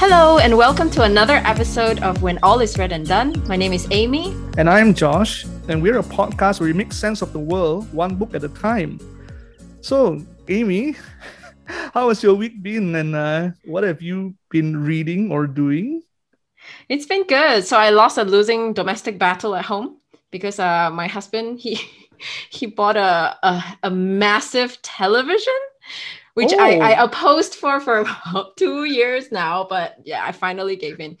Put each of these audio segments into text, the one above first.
Hello, and welcome to another episode of When All Is Read and Done. My name is Amy. And I'm Josh, and we're a podcast where we make sense of the world one book at a time. So, Amy, how has your week been, and uh, what have you been reading or doing? It's been good. So, I lost a losing domestic battle at home because uh, my husband he he bought a, a, a massive television which oh. I, I oh. opposed for for about two years now. But yeah, I finally gave in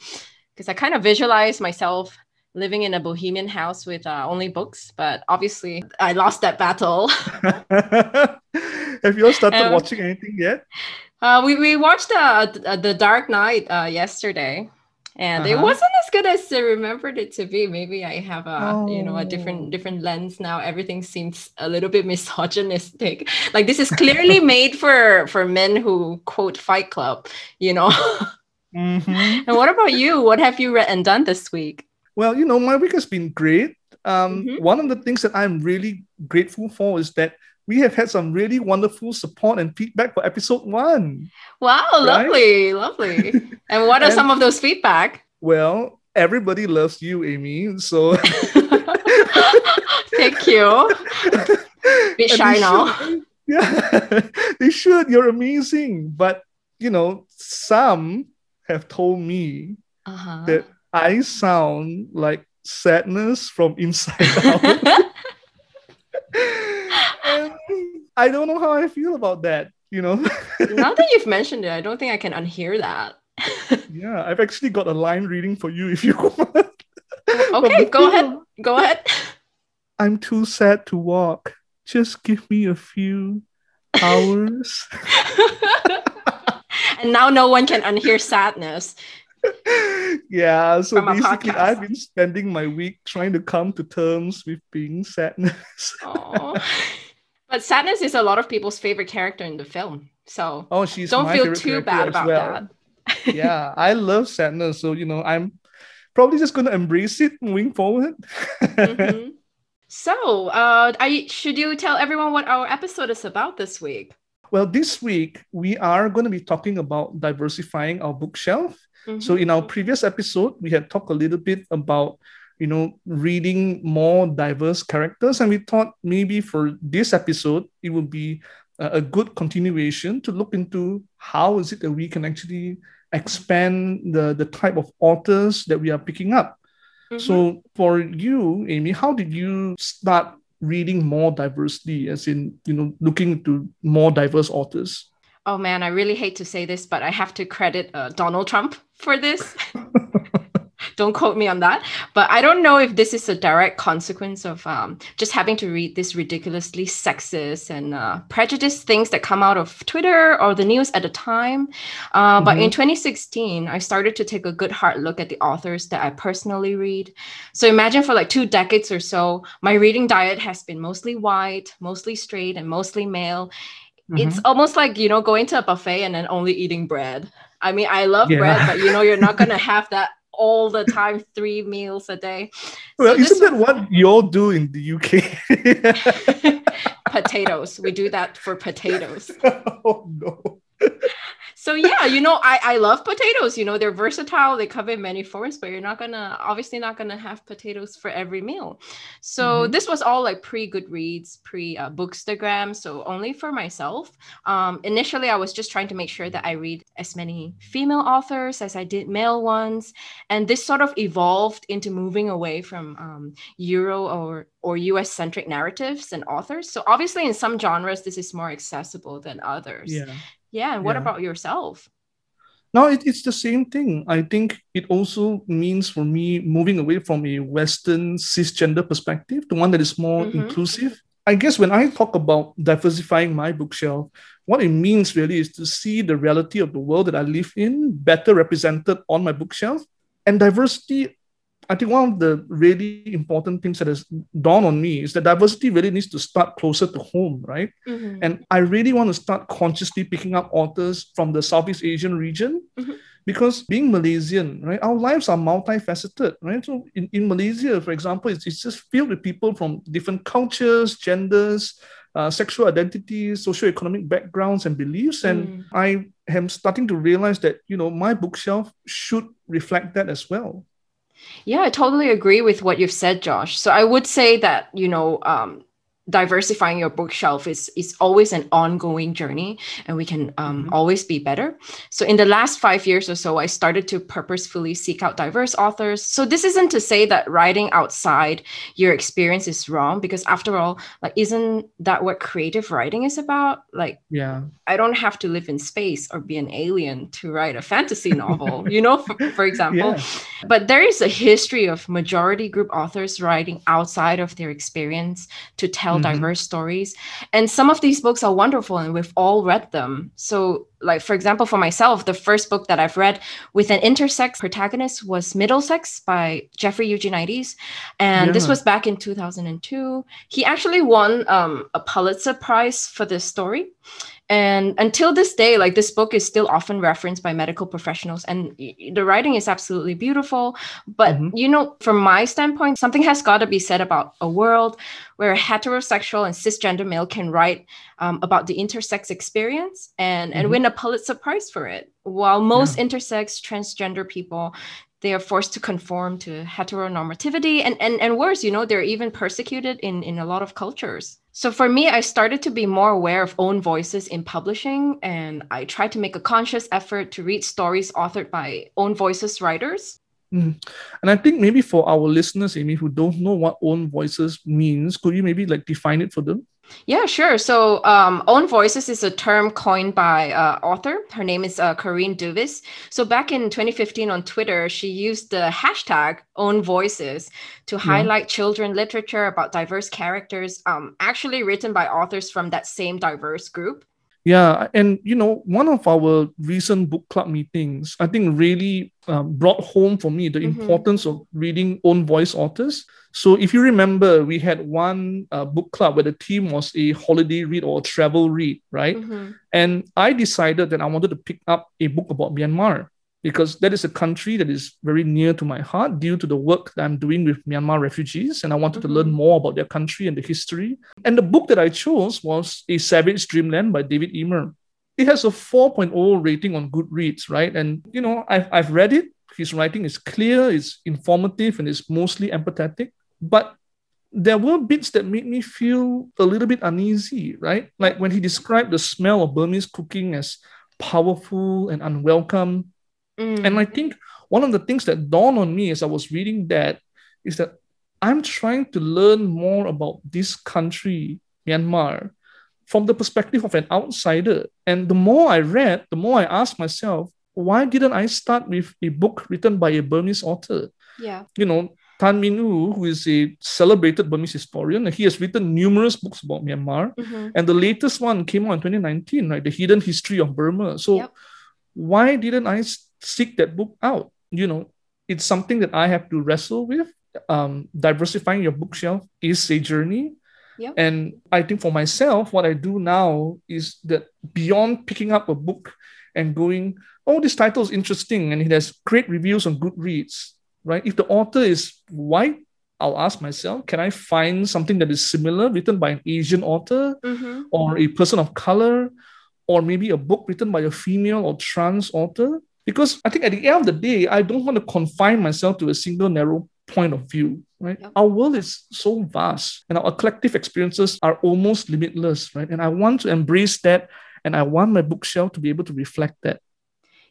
because I kind of visualized myself living in a bohemian house with uh, only books. But obviously, I lost that battle. Have you started um, watching anything yet? Uh, we, we watched uh, the Dark Knight uh, yesterday and uh-huh. it wasn't as good as I remembered it to be. Maybe I have a oh. you know a different oh. different lens now. Everything seems a little bit misogynistic. Like this is clearly made for for men who quote Fight Club. You know. Mm-hmm. and what about you? What have you read and done this week? Well, you know, my week has been great. Um, mm-hmm. One of the things that I'm really grateful for is that we have had some really wonderful support and feedback for episode one. Wow, right? lovely, lovely. and what are and, some of those feedback? Well, everybody loves you, Amy. So thank you. Bit shy now. Should, yeah, they should. You're amazing. But you know, some have told me uh-huh. that I sound like sadness from inside out. I don't know how I feel about that. You know. now that you've mentioned it, I don't think I can unhear that. yeah, I've actually got a line reading for you if you want. okay, go ahead. Go ahead. I'm too sad to walk. Just give me a few hours. and now no one can unhear sadness. yeah, so basically, I've been spending my week trying to come to terms with being sadness. But Sadness is a lot of people's favorite character in the film. So oh, she's don't feel too bad about well. that. yeah, I love Sadness. So, you know, I'm probably just going to embrace it moving forward. mm-hmm. So, uh, I, should you tell everyone what our episode is about this week? Well, this week we are going to be talking about diversifying our bookshelf. Mm-hmm. So, in our previous episode, we had talked a little bit about you know, reading more diverse characters. And we thought maybe for this episode, it would be a, good continuation to look into how is it that we can actually expand the, the type of authors that we are picking up. Mm-hmm. So for you, Amy, how did you start reading more diversity, as in, you know, looking to more diverse authors? Oh man, I really hate to say this, but I have to credit uh, Donald Trump for this. don't quote me on that. But I don't know if this is a direct consequence of um, just having to read this ridiculously sexist and uh, prejudiced things that come out of Twitter or the news at the time. Uh, mm-hmm. But in 2016, I started to take a good hard look at the authors that I personally read. So imagine for like two decades or so, my reading diet has been mostly white, mostly straight, and mostly male. Mm-hmm. It's almost like, you know, going to a buffet and then only eating bread. I mean, I love yeah. bread, but you know, you're not going to have that all the time, three meals a day. Well, so isn't that what you all do in the UK? potatoes. We do that for potatoes. oh no so yeah you know I, I love potatoes you know they're versatile they come in many forms but you're not gonna obviously not gonna have potatoes for every meal so mm-hmm. this was all like pre goodreads pre uh, bookstagram so only for myself um, initially i was just trying to make sure that i read as many female authors as i did male ones and this sort of evolved into moving away from um, euro or or US centric narratives and authors. So obviously in some genres this is more accessible than others. Yeah. Yeah. And what yeah. about yourself? No, it, it's the same thing. I think it also means for me moving away from a Western cisgender perspective to one that is more mm-hmm. inclusive. I guess when I talk about diversifying my bookshelf, what it means really is to see the reality of the world that I live in better represented on my bookshelf. And diversity I think one of the really important things that has dawned on me is that diversity really needs to start closer to home, right? Mm-hmm. And I really want to start consciously picking up authors from the Southeast Asian region. Mm-hmm. Because being Malaysian, right, our lives are multifaceted, right? So in, in Malaysia, for example, it's, it's just filled with people from different cultures, genders, uh, sexual identities, socioeconomic backgrounds, and beliefs. And mm. I am starting to realize that, you know, my bookshelf should reflect that as well. Yeah, I totally agree with what you've said, Josh. So I would say that, you know, um, diversifying your bookshelf is is always an ongoing journey and we can um, mm-hmm. always be better. So in the last five years or so i started to purposefully seek out diverse authors. So this isn't to say that writing outside your experience is wrong because after all like isn't that what creative writing is about? Like yeah. I don't have to live in space or be an alien to write a fantasy novel you know for, for example. Yeah. but there is a history of majority group authors writing outside of their experience to tell mm-hmm. diverse stories. And some of these books are wonderful and we've all read them. So, like, for example, for myself, the first book that I've read with an intersex protagonist was Middlesex by Jeffrey Eugenides. And yeah. this was back in 2002. He actually won um, a Pulitzer Prize for this story and until this day like this book is still often referenced by medical professionals and the writing is absolutely beautiful but mm-hmm. you know from my standpoint something has got to be said about a world where a heterosexual and cisgender male can write um, about the intersex experience and, mm-hmm. and win a pulitzer prize for it while most yeah. intersex transgender people they are forced to conform to heteronormativity and, and, and worse you know they're even persecuted in, in a lot of cultures so for me i started to be more aware of own voices in publishing and i tried to make a conscious effort to read stories authored by own voices writers Mm. And I think maybe for our listeners, Amy, who don't know what own voices means, could you maybe like define it for them? Yeah, sure. So, um, own voices is a term coined by uh, author. Her name is uh, Corinne Duyvis. So, back in 2015 on Twitter, she used the hashtag own voices to yeah. highlight children literature about diverse characters, um, actually written by authors from that same diverse group. Yeah, and you know, one of our recent book club meetings, I think, really um, brought home for me the mm-hmm. importance of reading own voice authors. So, if you remember, we had one uh, book club where the theme was a holiday read or a travel read, right? Mm-hmm. And I decided that I wanted to pick up a book about Myanmar because that is a country that is very near to my heart due to the work that I'm doing with Myanmar refugees. And I wanted mm-hmm. to learn mm-hmm. more about their country and the history. And the book that I chose was A Savage Dreamland by David Eimer. It has a 4.0 rating on Goodreads, right? And, you know, I've, I've read it. His writing is clear, it's informative, and it's mostly empathetic. But there were bits that made me feel a little bit uneasy, right? Like when he described the smell of Burmese cooking as powerful and unwelcome Mm. And I think one of the things that dawned on me as I was reading that is that I'm trying to learn more about this country, Myanmar, from the perspective of an outsider. And the more I read, the more I asked myself, why didn't I start with a book written by a Burmese author? Yeah. You know, Thant Myint-U, who is a celebrated Burmese historian, he has written numerous books about Myanmar. Mm-hmm. And the latest one came out in 2019, right? The Hidden History of Burma. So yep. why didn't I seek that book out. You know, it's something that I have to wrestle with. Um, diversifying your bookshelf is a journey. Yep. And I think for myself, what I do now is that beyond picking up a book and going, oh, this title is interesting and it has great reviews on Goodreads, right? If the author is white, I'll ask myself, can I find something that is similar written by an Asian author mm-hmm. or a person of color, or maybe a book written by a female or trans author? Because I think at the end of the day, I don't want to confine myself to a single narrow point of view, right? Yep. Our world is so vast and our collective experiences are almost limitless, right? And I want to embrace that and I want my bookshelf to be able to reflect that.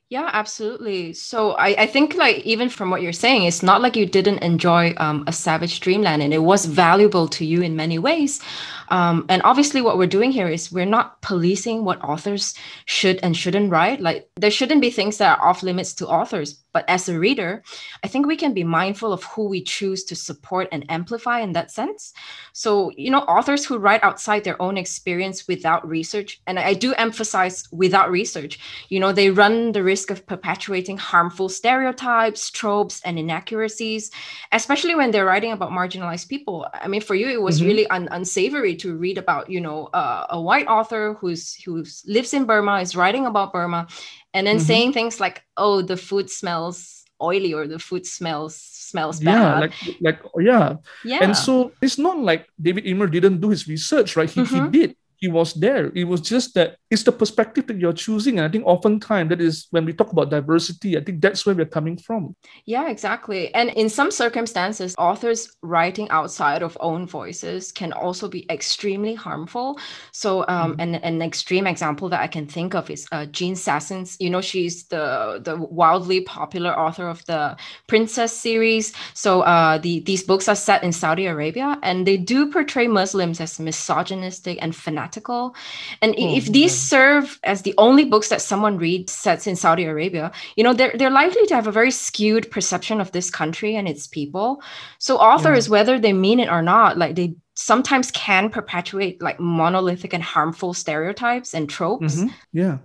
Yeah, absolutely. So I, I think like even from what you're saying, it's not like you didn't enjoy um, a Savage Dreamland and it was valuable to you in many ways. Um, and obviously, what we're doing here is we're not policing what authors should and shouldn't write. Like there shouldn't be things that are off limits to authors. But as a reader, I think we can be mindful of who we choose to support and amplify in that sense. So, you know, authors who write outside their own experience without research, and I do emphasize without research, you know, they run the risk of perpetuating harmful stereotypes, tropes, and inaccuracies, especially when they're writing about marginalized people. I mean, for you, it was mm-hmm. really un- unsavory to read about, you know, uh, a white author who's who lives in Burma, is writing about Burma, and then mm-hmm. saying things like oh the food smells oily or the food smells smells bad. yeah like like yeah yeah. And so it's not like david eimer didn't do his research right? He, mm-hmm. he did he was there. It was just that it's the perspective that you're choosing. And I think oftentimes that is when we talk about diversity, I think that's where we're coming from. Yeah, exactly. And in some circumstances, authors writing outside of own voices can also be extremely harmful. So, um, mm-hmm. an, an extreme example that I can think of is uh, Jean Sasson's. You know, she's the the wildly popular author of the Princess series. So, uh, the these books are set in Saudi Arabia, and they do portray Muslims as misogynistic and fanatical. And oh, if these serve as the only books that someone reads sets in Saudi Arabia, you know, they're, they're likely to have a very skewed perception of this country and its people. So authors, yeah. whether they mean it or not, like they sometimes can perpetuate like monolithic and harmful stereotypes and tropes. Mm-hmm. Yeah.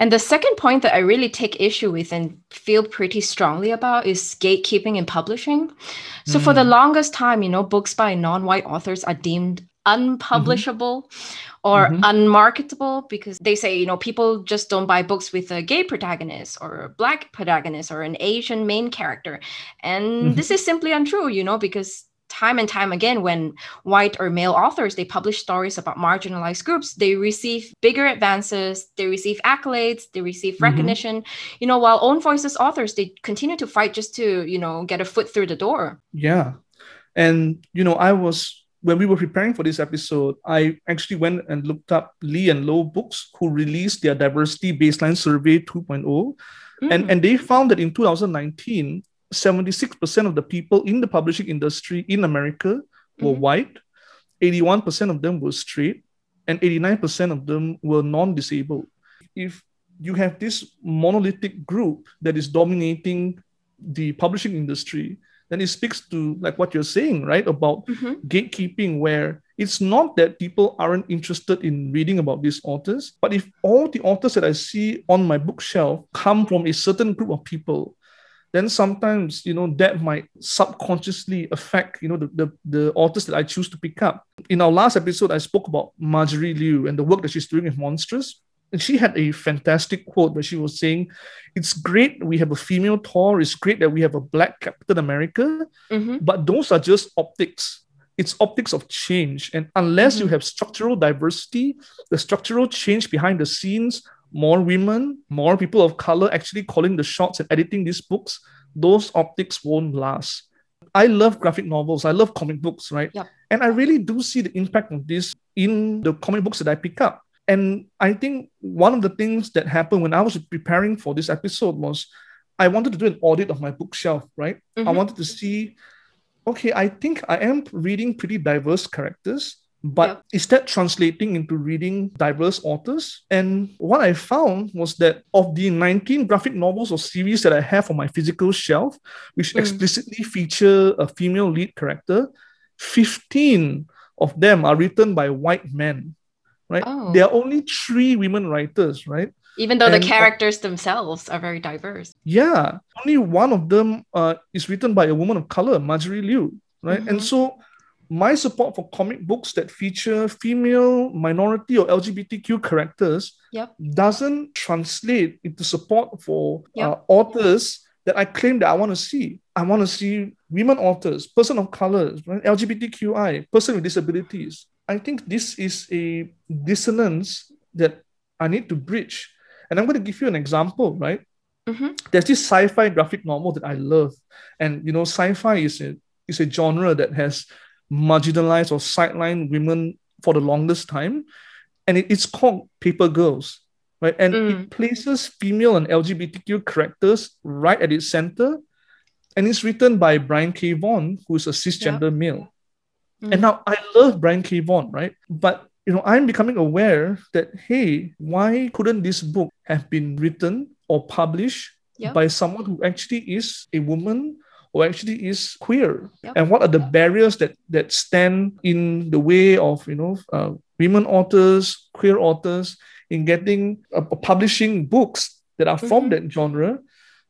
And the second point that I really take issue with and feel pretty strongly about is gatekeeping in publishing. So mm. for the mm. longest time, you know, books by non-white authors are deemed unpublishable mm-hmm. or mm-hmm. unmarketable because they say you know people just don't buy books with a gay protagonist or a black protagonist or an asian main character and mm-hmm. this is simply untrue you know because time and time again when white or male authors they publish stories about marginalized groups they receive bigger advances they receive accolades they receive mm-hmm. recognition you know while own voices authors they continue to fight just to you know get a foot through the door yeah and you know i was when we were preparing for this episode, I actually went and looked up Lee and Low Books, who released their diversity baseline survey 2.0. Mm. And, and they found that in 2019, 76% of the people in the publishing industry in America were mm-hmm. white, 81% of them were straight, and 89% of them were non disabled. If you have this monolithic group that is dominating the publishing industry, then it speaks to like what you're saying, right? About mm-hmm. gatekeeping, where it's not that people aren't interested in reading about these authors, but if all the authors that I see on my bookshelf come from a certain group of people, then sometimes you know that might subconsciously affect you know the, the, the authors that I choose to pick up. In our last episode, I spoke about Marjorie Liu and the work that she's doing with Monstress. And she had a fantastic quote where she was saying, It's great we have a female Thor, it's great that we have a black Captain America, mm-hmm. but those are just optics. It's optics of change. And unless mm-hmm. you have structural diversity, the structural change behind the scenes, more women, more people of color actually calling the shots and editing these books, those optics won't last. I love graphic novels. I love comic books, right? Yep. And I really do see the impact of this in the comic books that I pick up and I think one of the things that happened when I was preparing for this episode was I wanted to do an audit of my bookshelf, right? Mm-hmm. I wanted to see, okay, I think I am reading pretty diverse characters, but yeah. is that translating into reading diverse authors? And what I found was that of the 19 graphic novels or series that I have on my physical shelf, which mm. explicitly feature a female lead character, 15 of them are written by white men right? Oh. There are only three women writers, right? Even though and, the uh, characters uh, themselves are very diverse. Yeah, only one of them uh, is written by a woman of color, Marjorie Liu, right? Mm-hmm. And so my support for comic books that feature female, minority, or LGBTQ characters yep. doesn't translate into support for yep. uh, authors that I claim that I want to see. I want to see women authors, person of colors, right? LGBTQI, person with disabilities. I think this is a dissonance that I need to bridge. And I'm going to give you an example, right? Mm-hmm. There's this sci-fi graphic novel that I love, and you know, sci-fi is a is a genre that has marginalized or sidelined women for the longest time, and it, it's called Paper Girls, right? And mm. it places female and LGBTQ characters right at its center, and it's written by Brian K. Vaughan, who is a cisgender male. Mm. And now I love Brian K. Vaughan, right? But you know, I'm becoming aware that hey, why couldn't this book have been written or published yep. by someone who actually is a woman or actually is queer? Yep. And what are the barriers that that stand in the way of you know uh, women authors, queer authors in getting uh, publishing books that are mm-hmm. from that genre?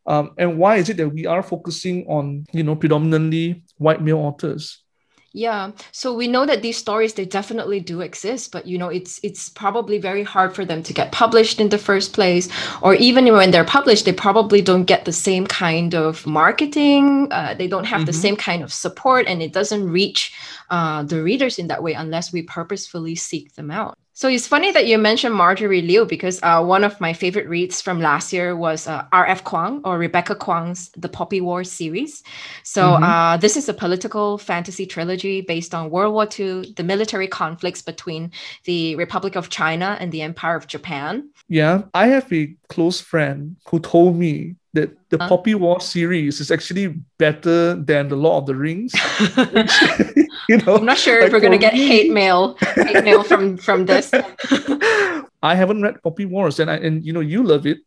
Um, and why is it that we are focusing on you know predominantly white male authors? Yeah. So we know that these stories they definitely do exist, but you know it's it's probably very hard for them to get published in the first place, or even when they're published, they probably don't get the same kind of marketing. Uh, they don't have mm-hmm. the same kind of support, and it doesn't reach uh, the readers in that way unless we purposefully seek them out. So it's funny that you mentioned Marjorie Liu because uh, one of my favorite reads from last year was uh, R.F. Kuang or Rebecca Kuang's The Poppy War series. So mm-hmm. uh, this is a political fantasy trilogy based on World War II, the military conflicts between the Republic of China and the Empire of Japan. Yeah, I have a close friend who told me that the Poppy War series is actually better than the Lord of the Rings. which, you know, I'm not sure like if we're gonna get hate mail, hate mail from from this. I haven't read Poppy Wars, and I and you know you love it,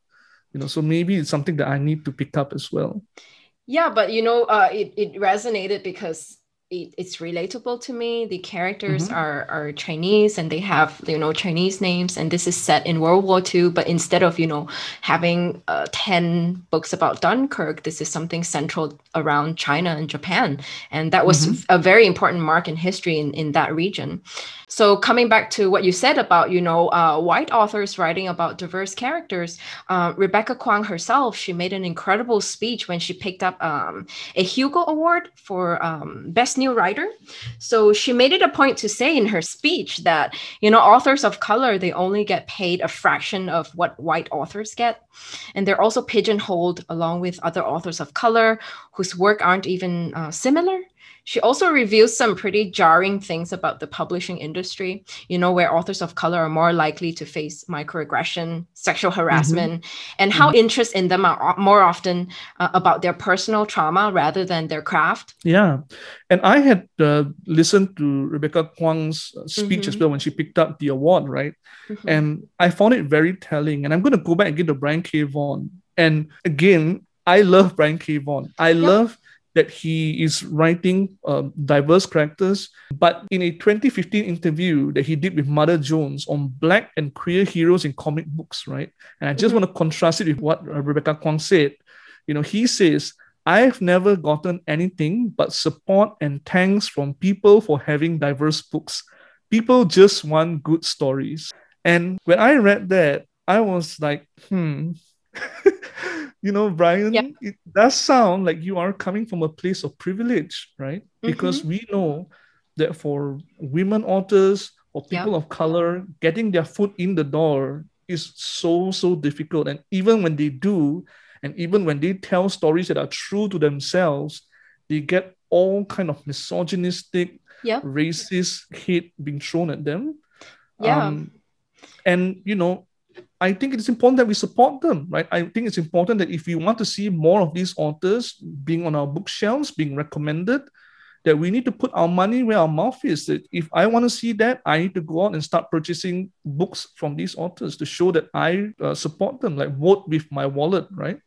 you know, so maybe it's something that I need to pick up as well. Yeah, but you know, uh, it it resonated because it, it's relatable to me. The characters mm-hmm. are are Chinese and they have you know Chinese names, and this is set in World War II. But instead of you know having uh, ten books about Dunkirk, this is something central around China and Japan, and that was mm-hmm. a very important mark in history in, in that region. So coming back to what you said about you know uh, white authors writing about diverse characters, uh, Rebecca Kuang herself she made an incredible speech when she picked up um, a Hugo Award for um, best new writer. So she made it a point to say in her speech that you know authors of color they only get paid a fraction of what white authors get, and they're also pigeonholed along with other authors of color whose work aren't even uh, similar she also reveals some pretty jarring things about the publishing industry, you know, where authors of color are more likely to face microaggression, sexual harassment, mm-hmm. and how mm-hmm. interest in them are more often uh, about their personal trauma rather than their craft. Yeah. And I had uh, listened to Rebecca Kuang's uh, speech mm-hmm. as well when she picked up the award, right? Mm-hmm. And I found it very telling. And I'm going to go back again to Brian K. Vaughan. And again, I love Brian K. Vaughan. I yep. love that he is writing um, diverse characters. But in a 2015 interview that he did with Mother Jones on black and queer heroes in comic books, right? And I just mm-hmm. want to contrast it with what Rebecca Kuang said. You know, he says, I've never gotten anything but support and thanks from people for having diverse books. People just want good stories. And when I read that, I was like, hmm. you know, Brian, yeah. it does sound like you are coming from a place of privilege, right? Because mm-hmm. we know that for women authors or people of color, getting their foot in the door is so, so difficult. And even when they do, and even when they tell stories that are true to themselves, they get all kind of misogynistic, yeah. racist hate being thrown at them. Yeah. Um, and you know, I think it's important that we support them, right? I think it's important that if we want to see more of these authors being on our bookshelves, being recommended, that we need to put our money where our mouth is. That if I want to see that, I need to go out and start purchasing books from these authors to show that I uh, support them, like vote with my wallet, right?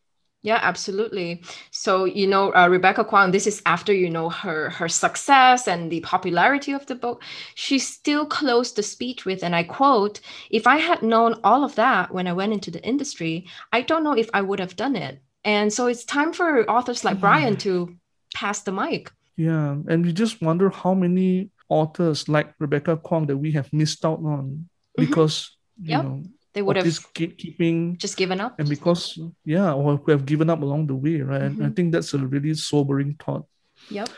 Yeah, absolutely. So, you know, uh, Rebecca Kuang, this is after, you know, her her success and the popularity of the book. She still closed the speech with, and I quote, if I had known all of that when I went into the industry, I don't know if I would have done it. And so it's time for authors like Brian to pass the mic. Yeah. And we just wonder how many authors like Rebecca Kuang that we have missed out on mm-hmm. because, mm-hmm. you yep. know, they would have this gatekeeping just given up and because yeah or who have given up along the way right mm-hmm. i think that's a really sobering thought yep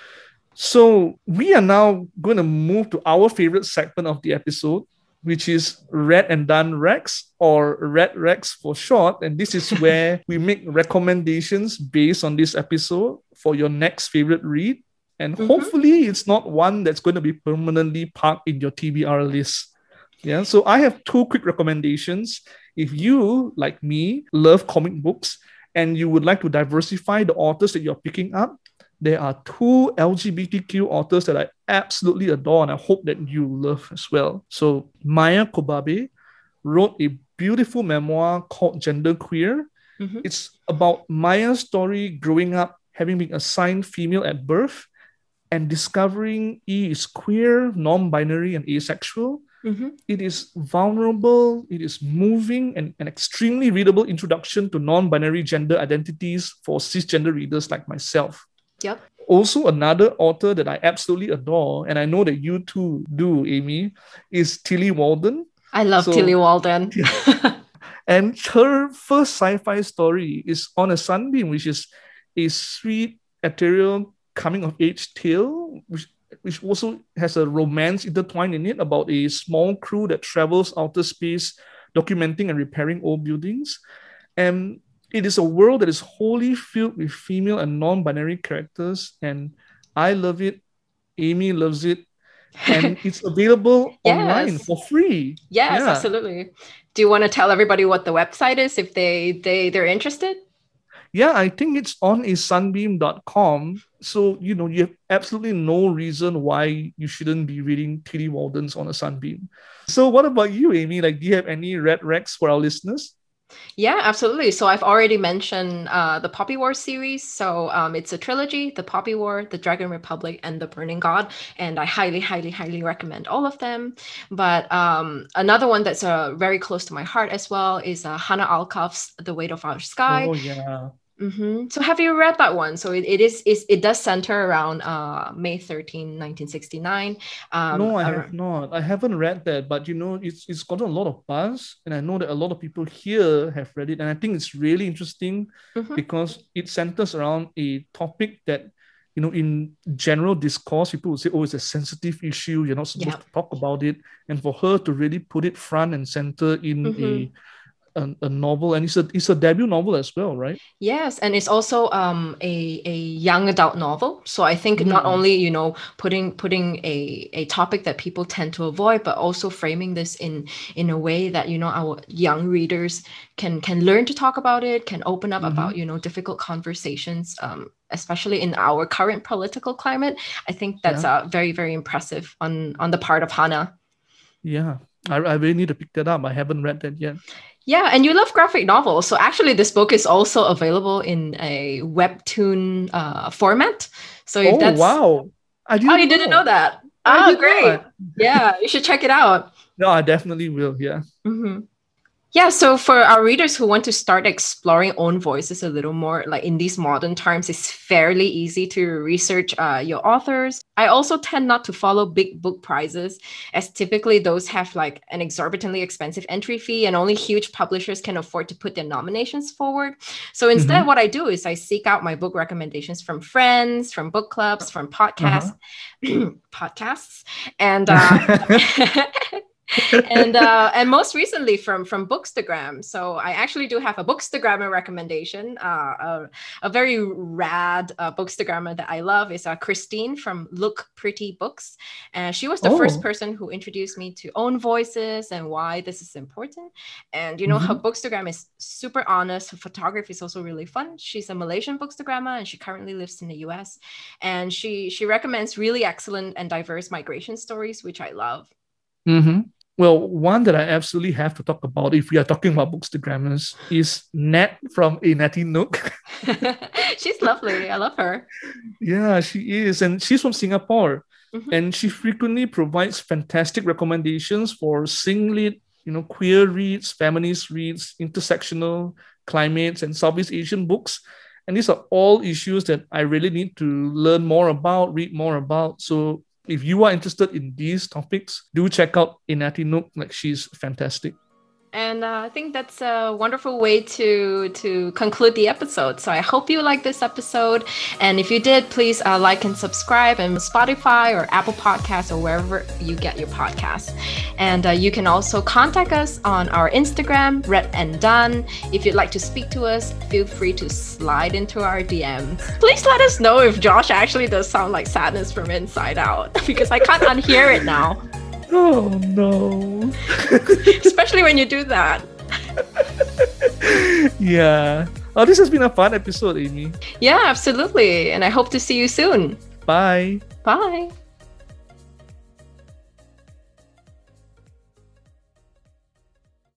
so we are now going to move to our favorite segment of the episode which is Read and Done Rex or Red Rex for short. And this is where we make recommendations based on this episode for your next favorite read. And mm-hmm. hopefully, it's not one that's going to be permanently parked in your TBR list. Yeah, so I have two quick recommendations. If you, like me, love comic books and you would like to diversify the authors that you're picking up, there are two LGBTQ authors that I absolutely adore and I hope that you love as well. So Maia Kobabe wrote a beautiful memoir called Gender Queer. Mm-hmm. It's about Maia's story growing up, having been assigned female at birth, and discovering E is queer, non-binary, and asexual Mm-hmm. It is vulnerable, it is moving, and an extremely readable introduction to non binary gender identities for cisgender readers like myself. Yep. Also, another author that I absolutely adore, and I know that you too do, Amy, is Tillie Walden. I love so, Tillie Walden. and her first sci fi story is On a Sunbeam, which is a sweet, ethereal coming of age tale, which which also has a romance intertwined in it about a small crew that travels outer space, documenting and repairing old buildings. And it is a world that is wholly filled with female and non-binary characters, and I love it. Amy loves it, and it's available yes. online for free. Yes, yeah. absolutely. Do you want to tell everybody what the website is if they they they're interested? Yeah, I think it's on a sunbeam.com. So, you know, you have absolutely no reason why you shouldn't be reading Tillie Walden's on a sunbeam. So, what about you, Amy? Like, do you have any red recs for our listeners? Yeah, absolutely. So I've already mentioned uh, the Poppy War series. So um, it's a trilogy: the Poppy War, the Dragon Republic, and the Burning God. And I highly, highly, highly recommend all of them. But um, another one that's uh, very close to my heart as well is uh, Hanna Alkaf's The Weight of Our Sky. Oh yeah. Mm-hmm. So have you read that one? So it, it is it does center around uh, May 13, 1969. Um, no, I have not. I haven't read that, but you know, it's it's gotten a lot of buzz, and I know that a lot of people here have read it, and I think it's really interesting mm-hmm. because it centers around a topic that you know, in general discourse, people would say, "Oh, it's a sensitive issue. You're not supposed to talk about it." And for her to really put it front and center in mm-hmm. a a, a, novel and it's a it's a debut novel as well right? Yes and it's also um a, a young adult novel. So i think mm. not only you know putting putting a, a topic that people tend to avoid but also framing this in in a way that you know our young readers can can learn to talk about it can open up mm-hmm. about you know difficult conversations um especially in our current political climate. I think that's yeah. uh, very very impressive on on the part of hanna. Yeah. I, I really need to pick that up. I haven't read that yet yeah, and you love graphic novels. So actually, this book is also available in a webtoon uh, format. So if oh, that's wow. I didn't oh, you know. didn't know that. I oh, great. yeah, you should check it out. No, I definitely will. Yeah. Mm-hmm. Yeah, so for our readers who want to start exploring own voices a little more, like in these modern times, it's fairly easy to research uh, your authors. I also tend not to follow big book prizes, as typically those have like an exorbitantly expensive entry fee, and only huge publishers can afford to put their nominations forward. So instead, mm-hmm. what I do is I seek out my book recommendations from friends, from book clubs, from podcasts, uh-huh. podcasts, and. Uh, and uh, and most recently from from Bookstagram. So I actually do have a Bookstagrammer recommendation. Uh, a, a very rad uh, Bookstagrammer that I love is uh, Christine from Look Pretty Books, and she was the oh. first person who introduced me to own voices and why this is important. And you know, mm-hmm. her Bookstagram is super honest. Her photography is also really fun. She's a Malaysian Bookstagrammer, and she currently lives in the U.S. And she she recommends really excellent and diverse migration stories, which I love. Mm-hmm. Well, one that I absolutely have to talk about if we are talking about Bookstagrammers is Nat from A Natty Nook. She's lovely. I love her. Yeah, she is. And she's from Singapore. Mm-hmm. And she frequently provides fantastic recommendations for singlet, you know, queer reads, feminist reads, intersectional climates, and Southeast Asian books. And these are all issues that I really need to learn more about, read more about. So if you are interested in these topics, do check out A Natty Nook. Like she's fantastic and uh, I think that's a wonderful way to to conclude the episode. So I hope you like this episode, and if you did, please uh, like and subscribe on Spotify or Apple Podcasts or wherever you get your podcasts. And uh, you can also contact us on our Instagram, Read and Done. If you'd like to speak to us, feel free to slide into our DMs. Please let us know if Josh actually does sound like sadness from inside out, because I can't unhear it now. Oh no. Especially when you do that. yeah. Oh, this has been a fun episode, Amy. Yeah, absolutely. And I hope to see you soon. Bye. Bye.